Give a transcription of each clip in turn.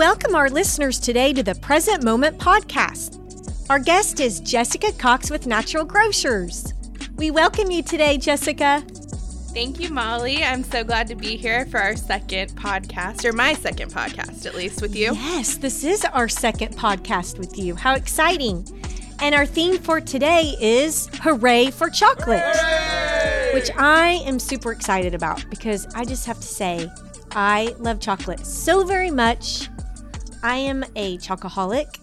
welcome our listeners today to the Present Moment podcast. Our guest is Jessica Cox with Natural Grocers. We welcome you today, Jessica. Thank you, Molly. I'm so glad to be here for our second podcast, or my second podcast, at least, with you. Yes, this is our second podcast with you. How exciting! And our theme for today is Hooray for Chocolate, Hooray! which I am super excited about because I just have to say, I love chocolate so very much. I am a chocoholic.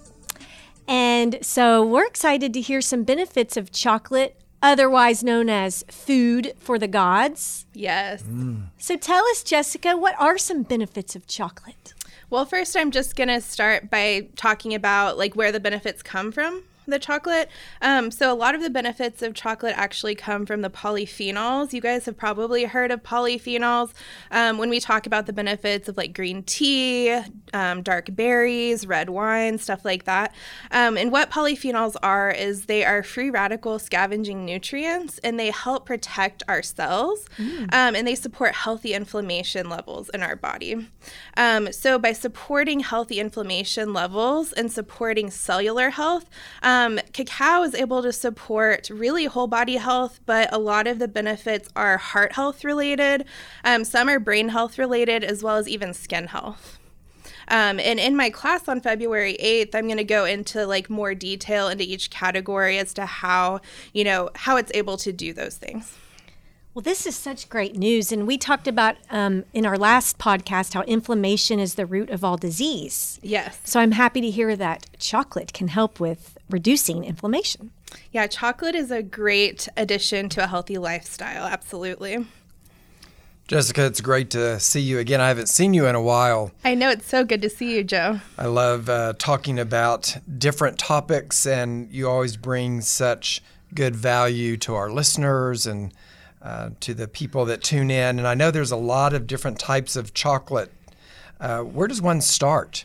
And so we're excited to hear some benefits of chocolate, otherwise known as food for the gods. Yes. Mm. So tell us, Jessica, what are some benefits of chocolate? Well, first, I'm just going to start by talking about like where the benefits come from the chocolate. Um, so a lot of the benefits of chocolate actually come from the polyphenols. You guys have probably heard of polyphenols um, when we talk about the benefits of like green tea, um, dark berries, red wine, stuff like that. Um, and what polyphenols are is they are free radical scavenging nutrients and they help protect our cells mm. Um, and they support healthy inflammation levels in our body. Um, so by supporting healthy inflammation levels and supporting cellular health, um, cacao is able to support really whole body health, but a lot of the benefits are heart health related. Um, some are brain health related, as well as even skin health. Um, and in my class on February 8th, I'm going to go into like more detail into each category as to how, you know, how it's able to do those things. Well, this is such great news. And we talked about um, in our last podcast how inflammation is the root of all disease. Yes. So I'm happy to hear that chocolate can help with reducing inflammation. Yeah, chocolate is a great addition to a healthy lifestyle. Absolutely. Jessica, it's great to see you again. I haven't seen you in a while. I know it's so good to see you, Joe. I love uh, talking about different topics, and you always bring such good value to our listeners and uh, to the people that tune in. And I know there's a lot of different types of chocolate. Uh, where does one start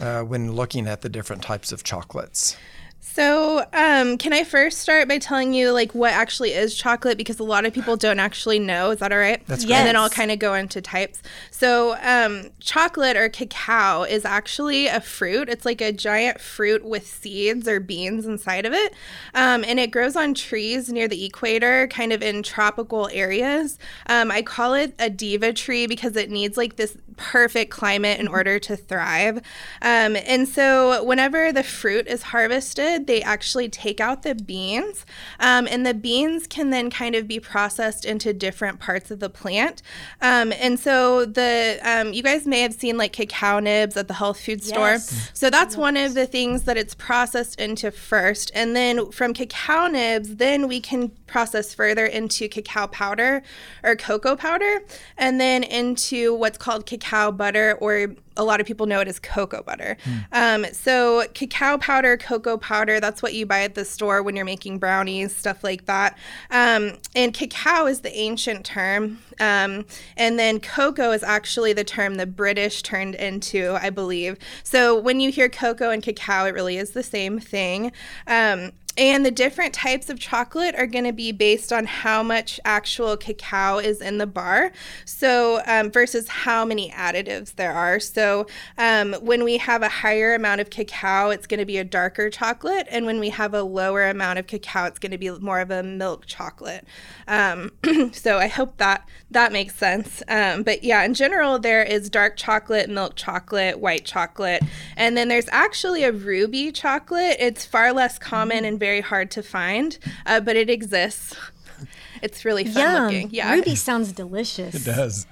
uh, when looking at the different types of chocolates? So, um, can I first start by telling you like what actually is chocolate because a lot of people don't actually know. Is that all right? That's great. Yes. And then I'll kind of go into types. So, um, chocolate or cacao is actually a fruit. It's like a giant fruit with seeds or beans inside of it, um, and it grows on trees near the equator, kind of in tropical areas. Um, I call it a diva tree because it needs like this perfect climate in order to thrive. Um, and so, whenever the fruit is harvested they actually take out the beans, um, and the beans can then kind of be processed into different parts of the plant. Um, and so the um, you guys may have seen like cacao nibs at the health food yes. store. So that's yes. one of the things that it's processed into first, and then from cacao nibs, then we can process further into cacao powder or cocoa powder, and then into what's called cacao butter or a lot of people know it as cocoa butter. Mm. Um, so, cacao powder, cocoa powder, that's what you buy at the store when you're making brownies, stuff like that. Um, and cacao is the ancient term. Um, and then cocoa is actually the term the British turned into, I believe. So, when you hear cocoa and cacao, it really is the same thing. And the different types of chocolate are going to be based on how much actual cacao is in the bar. So, um, versus how many additives there are. So, um, when we have a higher amount of cacao, it's going to be a darker chocolate. And when we have a lower amount of cacao, it's going to be more of a milk chocolate. Um, so, I hope that that makes sense. Um, but yeah, in general, there is dark chocolate, milk chocolate, white chocolate. And then there's actually a ruby chocolate. It's far less common and very very hard to find, uh, but it exists. It's really fun Yum. looking. Yeah, ruby sounds delicious. It does.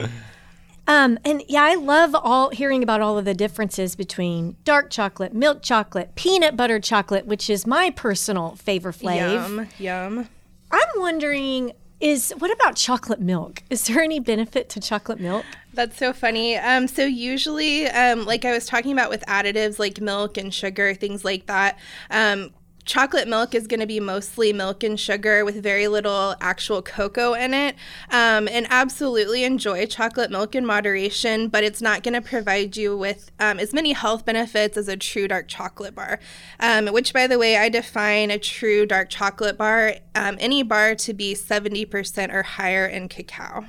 Um, and yeah, I love all hearing about all of the differences between dark chocolate, milk chocolate, peanut butter chocolate, which is my personal favorite flavor. Yum, yum. I'm wondering is what about chocolate milk? Is there any benefit to chocolate milk? That's so funny. Um, so usually, um, like I was talking about with additives like milk and sugar, things like that. Um, chocolate milk is going to be mostly milk and sugar with very little actual cocoa in it. Um, and absolutely enjoy chocolate milk in moderation, but it's not going to provide you with um, as many health benefits as a true dark chocolate bar. Um, which, by the way, I define a true dark chocolate bar, um, any bar to be 70% or higher in cacao.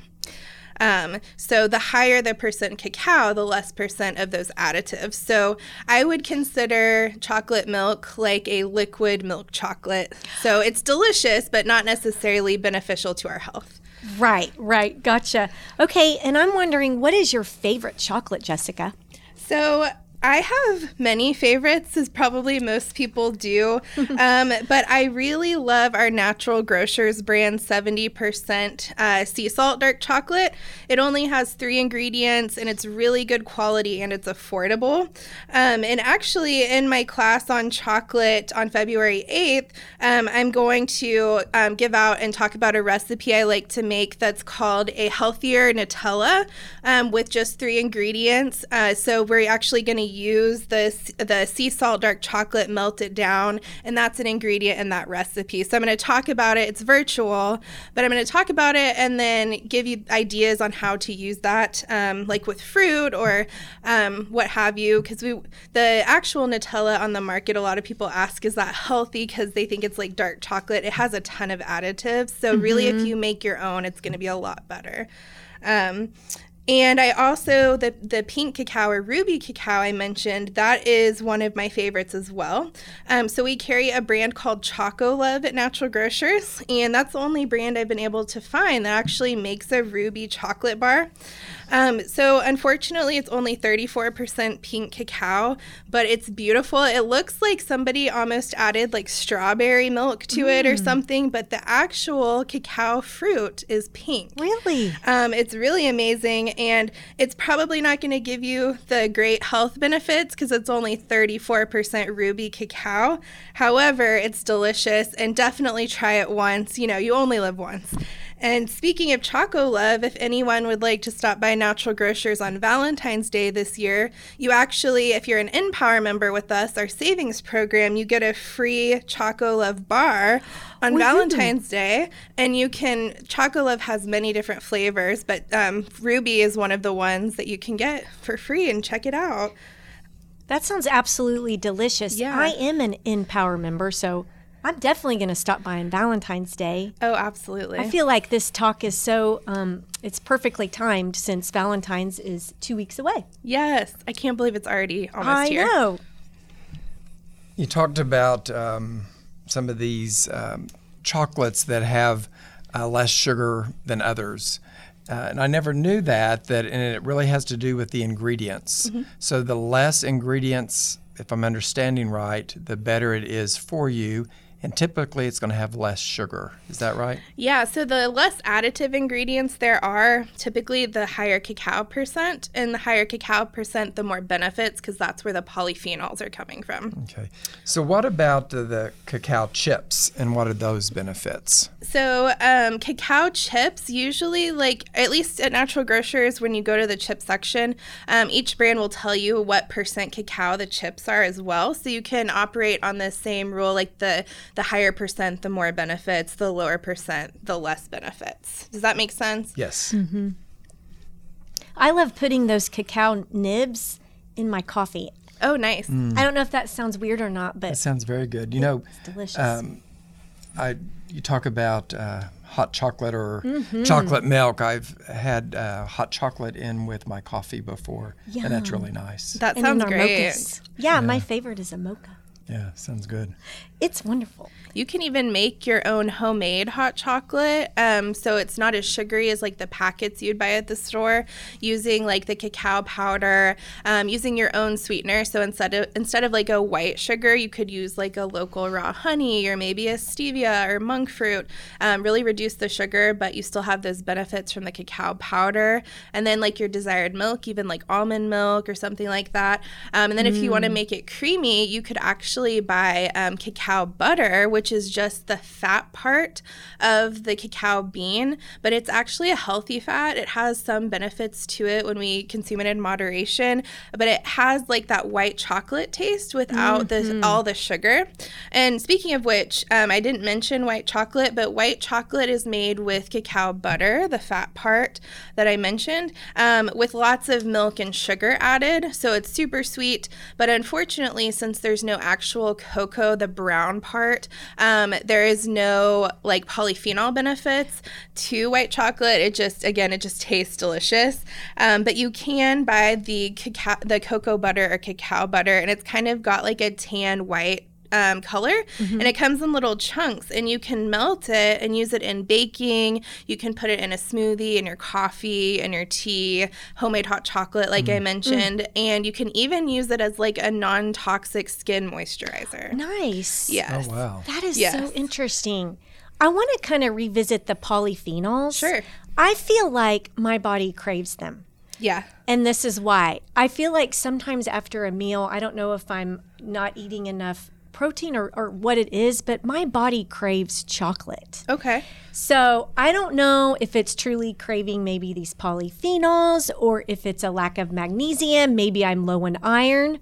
Um, so the higher the percent cacao, the less percent of those additives. So I would consider chocolate milk like a liquid milk chocolate. So it's delicious, but not necessarily beneficial to our health. Right, right. Gotcha. Okay, and I'm wondering what is your favorite chocolate, Jessica? So I have many favorites, as probably most people do. um, but I really love our Natural Grocers brand 70% uh, sea salt dark chocolate. It only has three ingredients and it's really good quality and it's affordable. Um, and actually, in my class on chocolate on February 8th, um, I'm going to um, give out and talk about a recipe I like to make that's called a healthier Nutella um, with just three ingredients. Uh, so we're actually going to use the, the sea salt dark chocolate, melt it down, and that's an ingredient in that recipe. So I'm going to talk about it. It's virtual, but I'm going to talk about it and then give you ideas on how to use that, um, like with fruit or um, what have you. Because we, the actual Nutella on the market, a lot of people ask, is that healthy? Because they think it's like dark chocolate. It has a ton of additives. So mm-hmm. really, if you make your own, it's going to be a lot better. Um, and I also the the pink cacao or ruby cacao I mentioned that is one of my favorites as well. Um, so we carry a brand called Chocolove at Natural Grocers, and that's the only brand I've been able to find that actually makes a ruby chocolate bar. Um, so unfortunately, it's only 34% pink cacao, but it's beautiful. It looks like somebody almost added like strawberry milk to mm. it or mm. something, but the actual cacao fruit is pink. Really? Um, it's really amazing, and it's probably not going to give you the great health benefits because it's only 34% ruby cacao. However, it's delicious, and definitely try it once. You know, you only live once. And speaking of Chocolove, if anyone would like to stop by Natural Grocers on Valentine's Day this year, you actually, if you're an Empower member with us, our savings program, you get a free Chocolove bar on Woo-hoo. Valentine's Day. And you can, Chocolove has many different flavors, but um, Ruby is one of the ones that you can get for free and check it out. That sounds absolutely delicious. Yeah. I am an Empower member, so I'm definitely going to stop by on Valentine's Day. Oh, absolutely. I feel like this talk is so, um, it's perfectly timed since Valentine's is two weeks away. Yes. I can't believe it's already almost I here. I know. You talked about um, some of these um, chocolates that have uh, less sugar than others. Uh, and I never knew that, that, and it really has to do with the ingredients. Mm-hmm. So the less ingredients, if I'm understanding right, the better it is for you and typically it's going to have less sugar. Is that right? Yeah, so the less additive ingredients there are, typically the higher cacao percent, and the higher cacao percent, the more benefits because that's where the polyphenols are coming from. Okay. So, what about the, the cacao chips and what are those benefits? So, um, cacao chips, usually, like at least at Natural Grocers, when you go to the chip section, um, each brand will tell you what percent cacao the chips are as well. So, you can operate on the same rule, like the the higher percent, the more benefits, the lower percent, the less benefits. Does that make sense? Yes. Mm-hmm. I love putting those cacao nibs in my coffee. Oh, nice. Mm. I don't know if that sounds weird or not, but it sounds very good. You know, it's delicious. Um, I you talk about uh, hot chocolate or mm-hmm. chocolate milk. I've had uh, hot chocolate in with my coffee before, Yum. and that's really nice. That and sounds great. Yeah, yeah, my favorite is a mocha. Yeah, sounds good. It's wonderful. You can even make your own homemade hot chocolate. Um, so it's not as sugary as like the packets you'd buy at the store. Using like the cacao powder, um, using your own sweetener. So instead of instead of like a white sugar, you could use like a local raw honey or maybe a stevia or monk fruit. Um, really reduce the sugar, but you still have those benefits from the cacao powder. And then like your desired milk, even like almond milk or something like that. Um, and then mm. if you want to mm. make it creamy, you could actually buy um, cacao butter, which is just the fat part of the cacao bean, but it's actually a healthy fat. It has some benefits to it when we consume it in moderation, but it has like that white chocolate taste without mm-hmm. the all the sugar. And speaking of which, um, I didn't mention white chocolate, but white chocolate is made with cacao butter, the fat part that I mentioned, um, with lots of milk and sugar added. So it's super sweet, but unfortunately, since there's no actual actual cocoa, the brown part. Um, there is no like polyphenol benefits to white chocolate. It just, again, it just tastes delicious. Um, but you can buy the cacao, the cocoa butter or cacao butter, and it's kind of got like a tan white um, color mm-hmm. and it comes in little chunks and you can melt it and use it in baking you can put it in a smoothie in your coffee in your tea homemade hot chocolate like mm. i mentioned mm. and you can even use it as like a non-toxic skin moisturizer nice yes oh wow that is yes. so interesting i want to kind of revisit the polyphenols sure i feel like my body craves them yeah. And this is why. I feel like sometimes after a meal, I don't know if I'm not eating enough protein or, or what it is, but my body craves chocolate. Okay. So I don't know if it's truly craving maybe these polyphenols or if it's a lack of magnesium. Maybe I'm low in iron.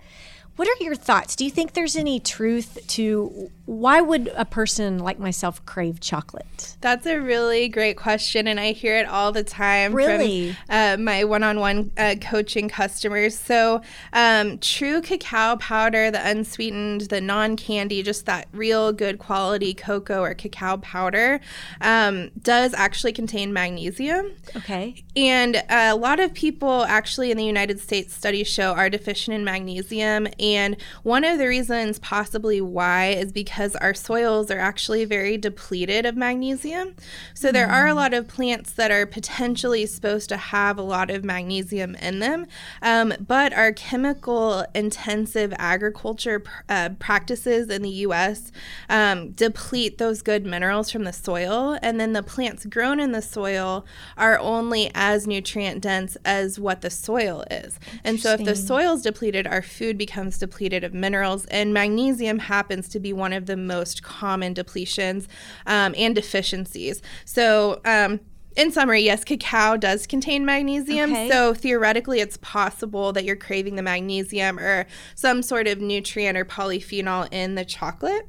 What are your thoughts? Do you think there's any truth to why would a person like myself crave chocolate? That's a really great question, and I hear it all the time really? from uh, my one-on-one uh, coaching customers. So, um, true cacao powder, the unsweetened, the non-candy, just that real good quality cocoa or cacao powder, um, does actually contain magnesium. Okay. And a lot of people, actually, in the United States, studies show are deficient in magnesium, and one of the reasons, possibly why, is because our soils are actually very depleted of magnesium. So there are a mm. lot of plants that are potentially supposed to have a lot of magnesium in them, um, but our chemical intensive agriculture uh, practices in the US um, deplete those good minerals from the soil, and then the plants grown in the soil are only as nutrient dense as what the soil is. And so if the soil is depleted, our food becomes depleted of minerals, and magnesium happens to be one of the most common depletions um, and deficiencies. So, um, in summary, yes, cacao does contain magnesium. Okay. So theoretically, it's possible that you're craving the magnesium or some sort of nutrient or polyphenol in the chocolate.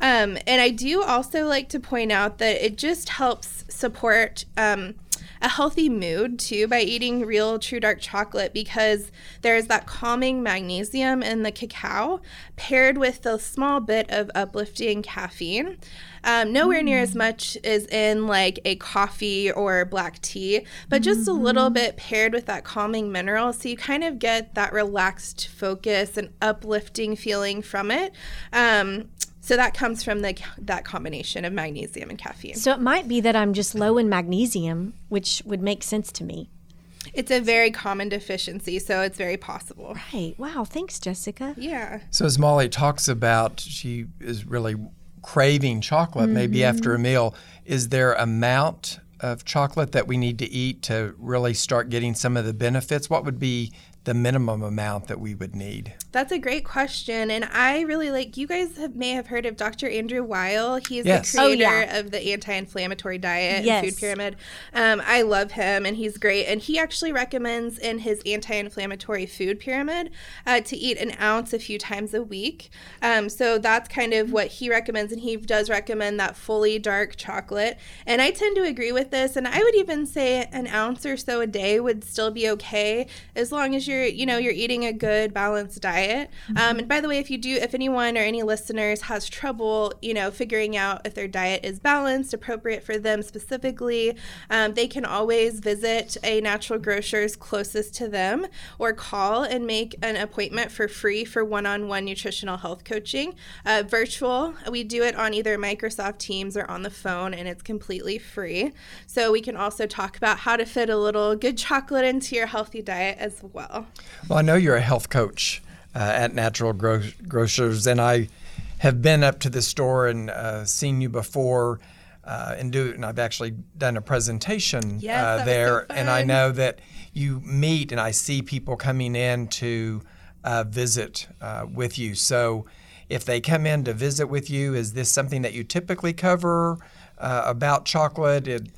Um, and I do also like to point out that it just helps support um, a healthy mood too by eating real true dark chocolate because there's that calming magnesium in the cacao paired with a small bit of uplifting caffeine. Um, nowhere near as mm. much as in like a coffee or black tea, but just mm-hmm. a little mm-hmm. bit paired with that calming mineral. So you kind of get that relaxed focus and uplifting feeling from it. Um, so that comes from the that combination of magnesium and caffeine. So it might be that I'm just low in magnesium, which would make sense to me. It's a very common deficiency, so it's very possible. Right. Wow. Thanks, Jessica. Yeah. So as Molly talks about, she is really craving chocolate mm-hmm. maybe after a meal. Is there amount of chocolate that we need to eat to really start getting some of the benefits? What would be the minimum amount that we would need? That's a great question. And I really like, you guys have, may have heard of Dr. Andrew Weil. He's yes. the creator oh, yeah. of the anti inflammatory diet yes. and food pyramid. Um, I love him and he's great. And he actually recommends in his anti inflammatory food pyramid uh, to eat an ounce a few times a week. Um, so that's kind of what he recommends. And he does recommend that fully dark chocolate. And I tend to agree with this. And I would even say an ounce or so a day would still be okay as long as you're, you know, you're eating a good balanced diet diet. Mm-hmm. Um, and by the way, if you do, if anyone or any listeners has trouble, you know, figuring out if their diet is balanced, appropriate for them specifically, um, they can always visit a natural grocer's closest to them or call and make an appointment for free for one-on-one nutritional health coaching. Uh, virtual, we do it on either Microsoft Teams or on the phone, and it's completely free. So we can also talk about how to fit a little good chocolate into your healthy diet as well. Well, I know you're a health coach uh, at Natural Gro- Grocers, and I have been up to the store and uh, seen you before. Uh, and do and I've actually done a presentation yes, uh, there, so and I know that you meet and I see people coming in to uh, visit uh, with you. So, if they come in to visit with you, is this something that you typically cover uh, about chocolate? It,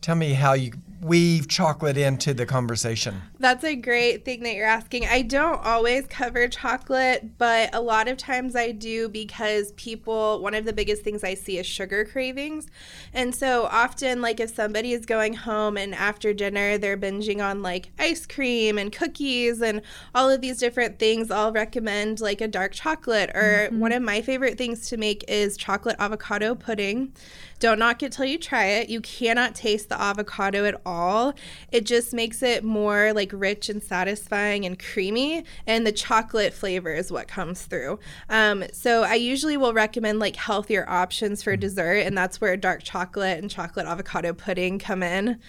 tell me how you weave chocolate into the conversation. That's a great thing that you're asking. I don't always cover chocolate, but a lot of times I do because people, one of the biggest things I see is sugar cravings. And so often, like if somebody is going home and after dinner they're binging on like ice cream and cookies and all of these different things, I'll recommend like a dark chocolate. Or mm-hmm. one of my favorite things to make is chocolate avocado pudding. Don't knock it till you try it. You cannot taste the avocado at all. It just makes it more like rich and satisfying and creamy, and the chocolate flavor is what comes through. Um, so I usually will recommend like healthier options for dessert, and that's where dark chocolate and chocolate avocado pudding come in.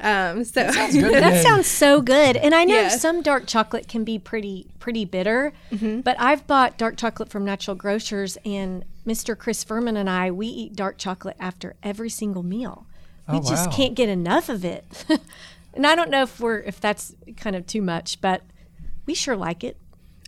Um, so that sounds, that sounds, so good. And I know yeah. some dark chocolate can be pretty pretty bitter, mm-hmm. but I've bought dark chocolate from Natural Grocers, and Mr. Chris Furman and I we eat dark chocolate after every single meal. We oh, just wow. can't get enough of it. and I don't know if we're if that's kind of too much, but we sure like it.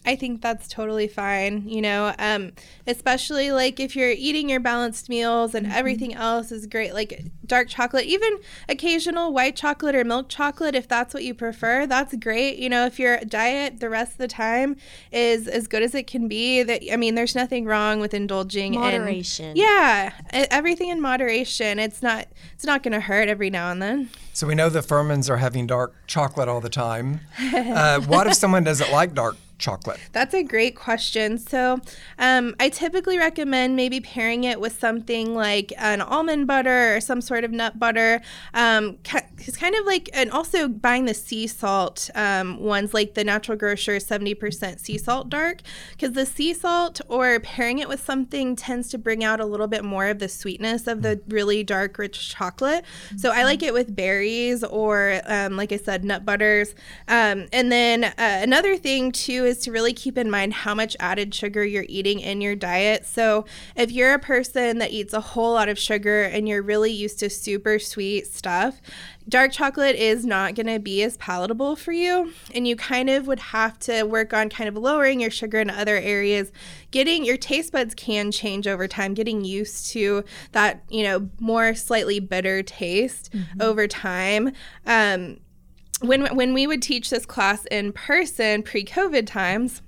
I think that's totally fine, you know, um, especially like if you're eating your balanced meals and mm-hmm. everything else is great, like dark chocolate, even occasional white chocolate or milk chocolate, if that's what you prefer, that's great. You know, if your diet the rest of the time is as good as it can be, that I mean, there's nothing wrong with indulging in moderation. In, yeah, everything in moderation. It's not it's not going to hurt every now and then. So we know the Furmans are having dark chocolate all the time. Uh, what if someone doesn't like dark chocolate? That's a great question. So, um, I typically recommend maybe pairing it with something like an almond butter or some sort of nut butter. Um, it's kind of like, and also buying the sea salt um, ones, like the Natural Grocer 70% sea salt dark, because the sea salt or pairing it with something tends to bring out a little bit more of the sweetness of the really dark, rich chocolate. Mm-hmm. So, I like it with berries or, um, like I said, nut butters. Um, and then uh, another thing too is to really keep in mind how much added sugar you're eating in your diet. So, if you're a person that eats a whole lot of sugar and you're really used to super sweet stuff, dark chocolate is not going to be as palatable for you. And you kind of would have to work on kind of lowering your sugar in other areas. Getting your taste buds can change over time, getting used to that, you know, more slightly bitter taste mm-hmm. over time. Um, when when we would teach this class in person pre-COVID times,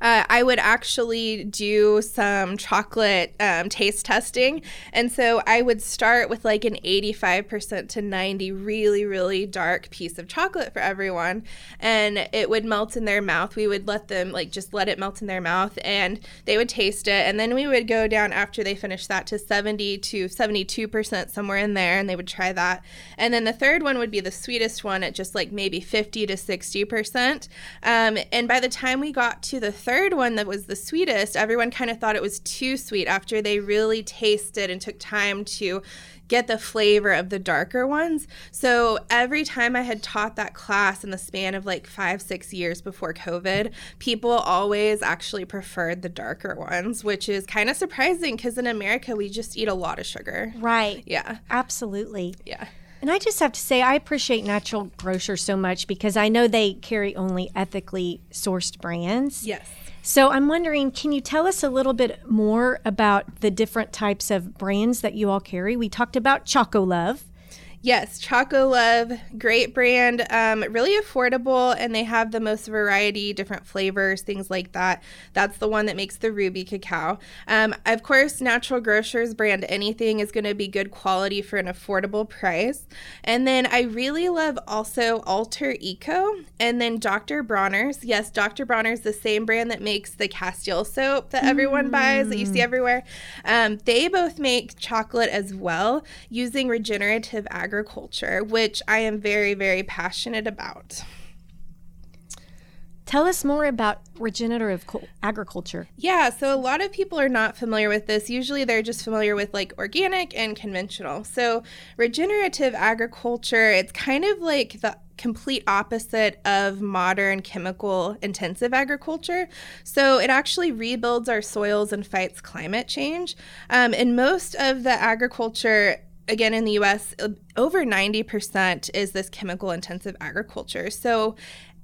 uh, I would actually do some chocolate um, taste testing. And so I would start with like an 85% to 90 really, really dark piece of chocolate for everyone. And it would melt in their mouth. We would let them like just let it melt in their mouth and they would taste it. And then we would go down after they finished that to 70 to 72% somewhere in there and they would try that. And then the third one would be the sweetest one at just like maybe 50 to 60%. Um, and by the time we got to the third one that was the sweetest, everyone kind of thought it was too sweet after they really tasted and took time to get the flavor of the darker ones. So every time I had taught that class in the span of like five, six years before COVID, people always actually preferred the darker ones, which is kind of surprising because in America, we just eat a lot of sugar. Right. Yeah. Absolutely. Yeah. And I just have to say, I appreciate Natural grocers so much because I know they carry only ethically sourced brands. Yes. So I'm wondering, can you tell us a little bit more about the different types of brands that you all carry? We talked about Chocolove. Yes, Chocolove, great brand, um, really affordable, and they have the most variety, different flavors, things like that. That's the one that makes the ruby cacao. Um, of course, Natural Grocers brand anything is going to be good quality for an affordable price. And then I really love also Alter Eco, and then Dr. Bronner's. Yes, Dr. Bronner's the same brand that makes the Castile soap that everyone mm. buys that you see mm. everywhere. Um, they both make chocolate as well using regenerative agriculture agriculture, which I am very, very passionate about. Tell us more about regenerative agriculture. Yeah, so a lot of people are not familiar with this. Usually they're just familiar with like organic and conventional. So, regenerative agriculture, it's kind of like the complete opposite of modern chemical intensive agriculture. So it actually rebuilds our soils and fights climate change. Um, and most of the agriculture again in the US over 90% is this chemical intensive agriculture. So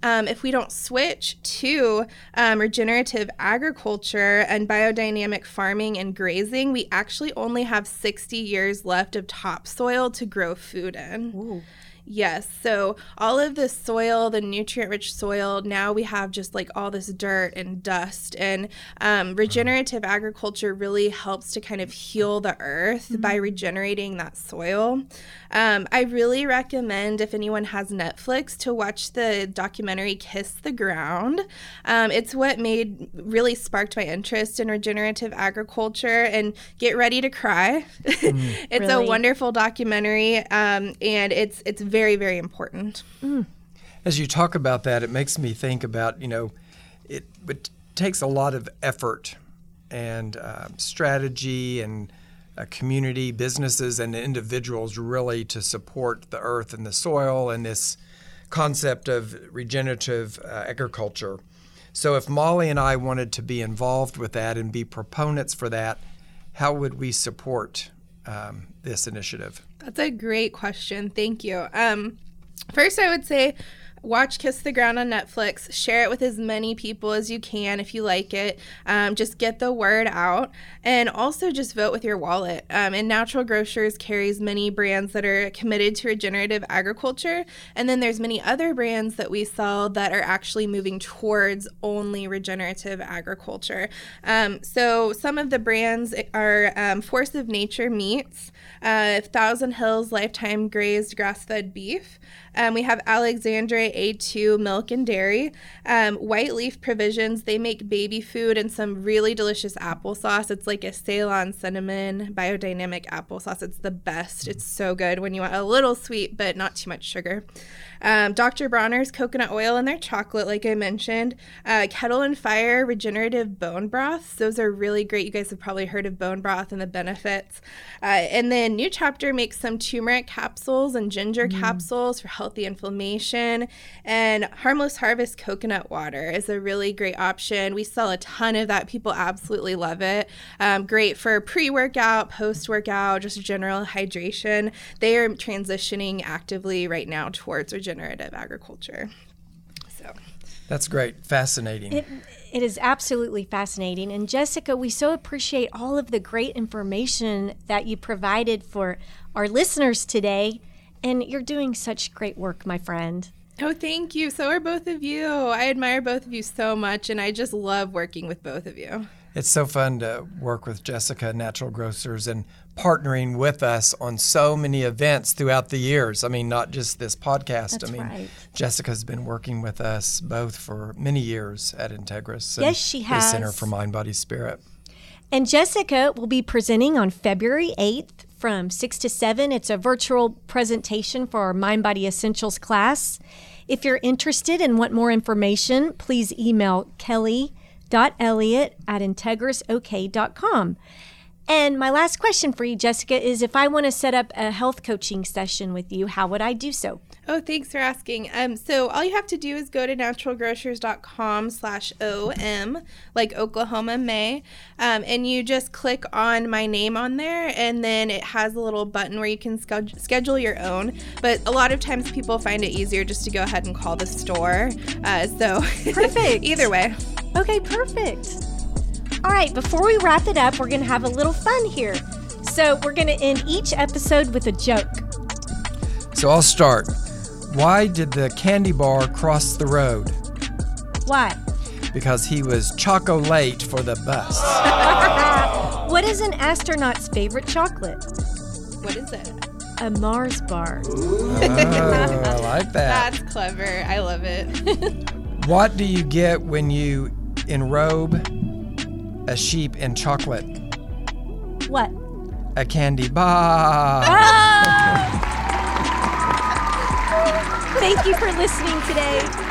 um, if we don't switch to um, regenerative agriculture and biodynamic farming and grazing, we actually only have 60 years left of topsoil to grow food in. Ooh. Yes. So all of the soil, the nutrient rich soil, now we have just like all this dirt and dust. And um, regenerative agriculture really helps to kind of heal the earth mm-hmm. by regenerating that soil. Um, I really recommend if anyone has Netflix to watch the documentary Kiss the Ground. Um, it's what made really sparked my interest in regenerative agriculture and get ready to cry. Mm, it's really? a wonderful documentary um, and it's it's very, very important. Mm. As you talk about that, it makes me think about, you know, it, it takes a lot of effort and uh, strategy and uh, community, businesses, and individuals really to support the earth and the soil and this concept of regenerative uh, agriculture. So, if Molly and I wanted to be involved with that and be proponents for that, how would we support um, this initiative? That's a great question. Thank you. Um, first, I would say watch Kiss the Ground on Netflix. Share it with as many people as you can if you like it. Um, just get the word out. And also just vote with your wallet. Um, and Natural Grocers carries many brands that are committed to regenerative agriculture. And then there's many other brands that we sell that are actually moving towards only regenerative agriculture. Um, so some of the brands are um, Force of Nature Meats, uh, Thousand Hills Lifetime Grazed Grass Fed Beef. Um, we have Alexandre A2 Milk and Dairy. Um, White Leaf Provisions, they make baby food and some really delicious applesauce. It's like a Ceylon cinnamon biodynamic applesauce. It's the best. It's so good when you want a little sweet, but not too much sugar. Um, Dr. Bronner's coconut oil and their chocolate, like I mentioned. Uh, Kettle and Fire regenerative bone broths. Those are really great. You guys have probably heard of bone broth and the benefits. Uh, and then New Chapter makes some turmeric capsules and ginger mm. capsules for healthy inflammation. And Harmless Harvest coconut water is a really great option. We sell a ton of that. People absolutely love it. Um, great for pre workout, post workout, just general hydration. They are transitioning actively right now towards regenerative agriculture. So that's great. Fascinating. It, it is absolutely fascinating. And Jessica, we so appreciate all of the great information that you provided for our listeners today. And you're doing such great work, my friend. Oh, thank you. So are both of you. I admire both of you so much, and I just love working with both of you. It's so fun to work with Jessica, Natural Grocers, and partnering with us on so many events throughout the years. I mean, not just this podcast. That's I mean, right. Jessica's been working with us both for many years at Integris. Yes, she has. The Center for Mind, Body, Spirit. And Jessica will be presenting on February 8th from 6 to 7. It's a virtual presentation for our Mind Body Essentials class. If you're interested and want more information, please email kelly.elliott at integrisok.com. And my last question for you, Jessica, is if I want to set up a health coaching session with you, how would I do so? Oh, thanks for asking. Um, so all you have to do is go to naturalgrocers.com slash OM, like Oklahoma May, um, and you just click on my name on there, and then it has a little button where you can schedule your own. But a lot of times people find it easier just to go ahead and call the store. Uh, so perfect. either way. Okay, perfect. All right, before we wrap it up, we're going to have a little fun here. So, we're going to end each episode with a joke. So, I'll start. Why did the candy bar cross the road? Why? Because he was choco late for the bus. what is an astronaut's favorite chocolate? What is it? A Mars bar. oh, I like that. That's clever. I love it. what do you get when you enrobe a sheep in chocolate. What? A candy bar. Ah! Thank you for listening today.